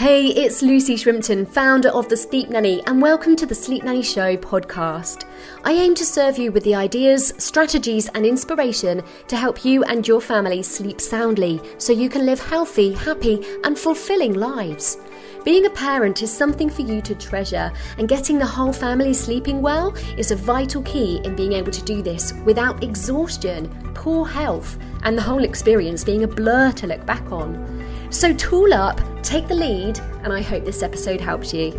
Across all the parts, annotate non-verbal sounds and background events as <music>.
Hey, it's Lucy Shrimpton, founder of The Sleep Nanny, and welcome to the Sleep Nanny Show podcast. I aim to serve you with the ideas, strategies, and inspiration to help you and your family sleep soundly so you can live healthy, happy, and fulfilling lives. Being a parent is something for you to treasure, and getting the whole family sleeping well is a vital key in being able to do this without exhaustion, poor health, and the whole experience being a blur to look back on. So tool up, take the lead, and I hope this episode helps you.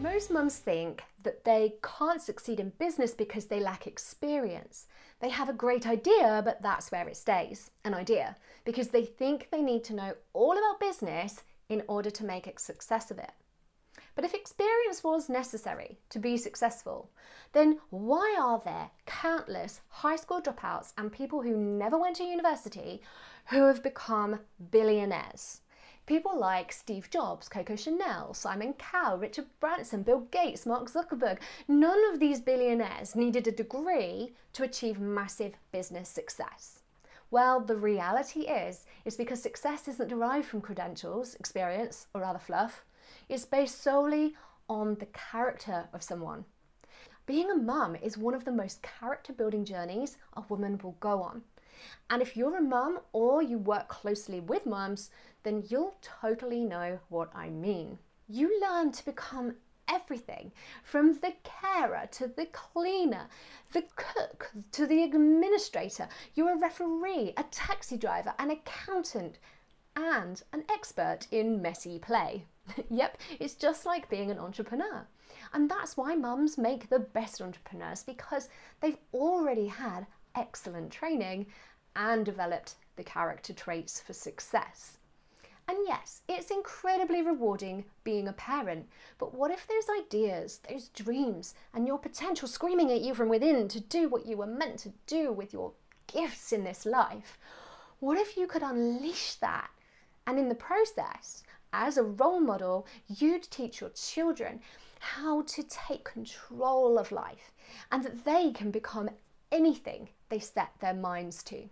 Most mums think that they can't succeed in business because they lack experience. They have a great idea, but that's where it stays an idea, because they think they need to know all about business in order to make a success of it. But if experience was necessary to be successful, then why are there countless high school dropouts and people who never went to university who have become billionaires. People like Steve Jobs, Coco Chanel, Simon Cowell, Richard Branson, Bill Gates, Mark Zuckerberg. None of these billionaires needed a degree to achieve massive business success. Well, the reality is, is because success isn't derived from credentials, experience, or other fluff. It's based solely on the character of someone. Being a mum is one of the most character building journeys a woman will go on. And if you're a mum or you work closely with mums, then you'll totally know what I mean. You learn to become everything from the carer to the cleaner, the cook to the administrator. You're a referee, a taxi driver, an accountant, and an expert in messy play. <laughs> yep, it's just like being an entrepreneur. And that's why mums make the best entrepreneurs because they've already had excellent training and developed the character traits for success. And yes, it's incredibly rewarding being a parent, but what if those ideas, those dreams, and your potential screaming at you from within to do what you were meant to do with your gifts in this life? What if you could unleash that? And in the process, as a role model, you'd teach your children how to take control of life and that they can become anything they set their minds to.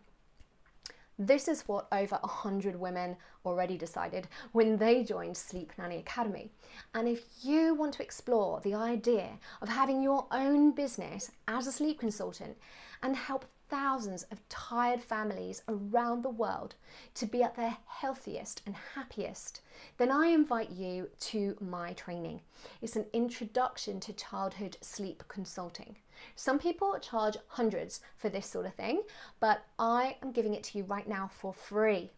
This is what over 100 women already decided when they joined Sleep Nanny Academy. And if you want to explore the idea of having your own business as a sleep consultant and help thousands of tired families around the world to be at their healthiest and happiest, then I invite you to my training. It's an introduction to childhood sleep consulting. Some people charge hundreds for this sort of thing, but I am giving it to you right now for free.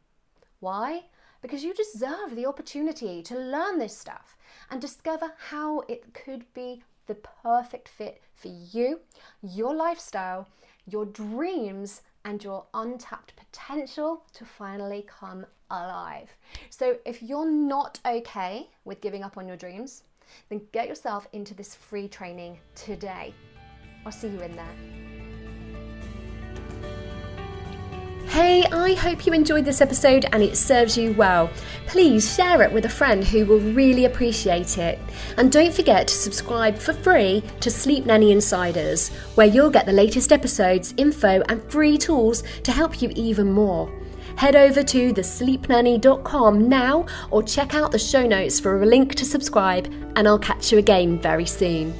Why? Because you deserve the opportunity to learn this stuff and discover how it could be the perfect fit for you, your lifestyle, your dreams, and your untapped potential to finally come alive. So, if you're not okay with giving up on your dreams, then get yourself into this free training today. I'll see you in there. Hey, I hope you enjoyed this episode and it serves you well. Please share it with a friend who will really appreciate it. And don't forget to subscribe for free to Sleep Nanny Insiders, where you'll get the latest episodes, info, and free tools to help you even more. Head over to thesleepnanny.com now or check out the show notes for a link to subscribe, and I'll catch you again very soon.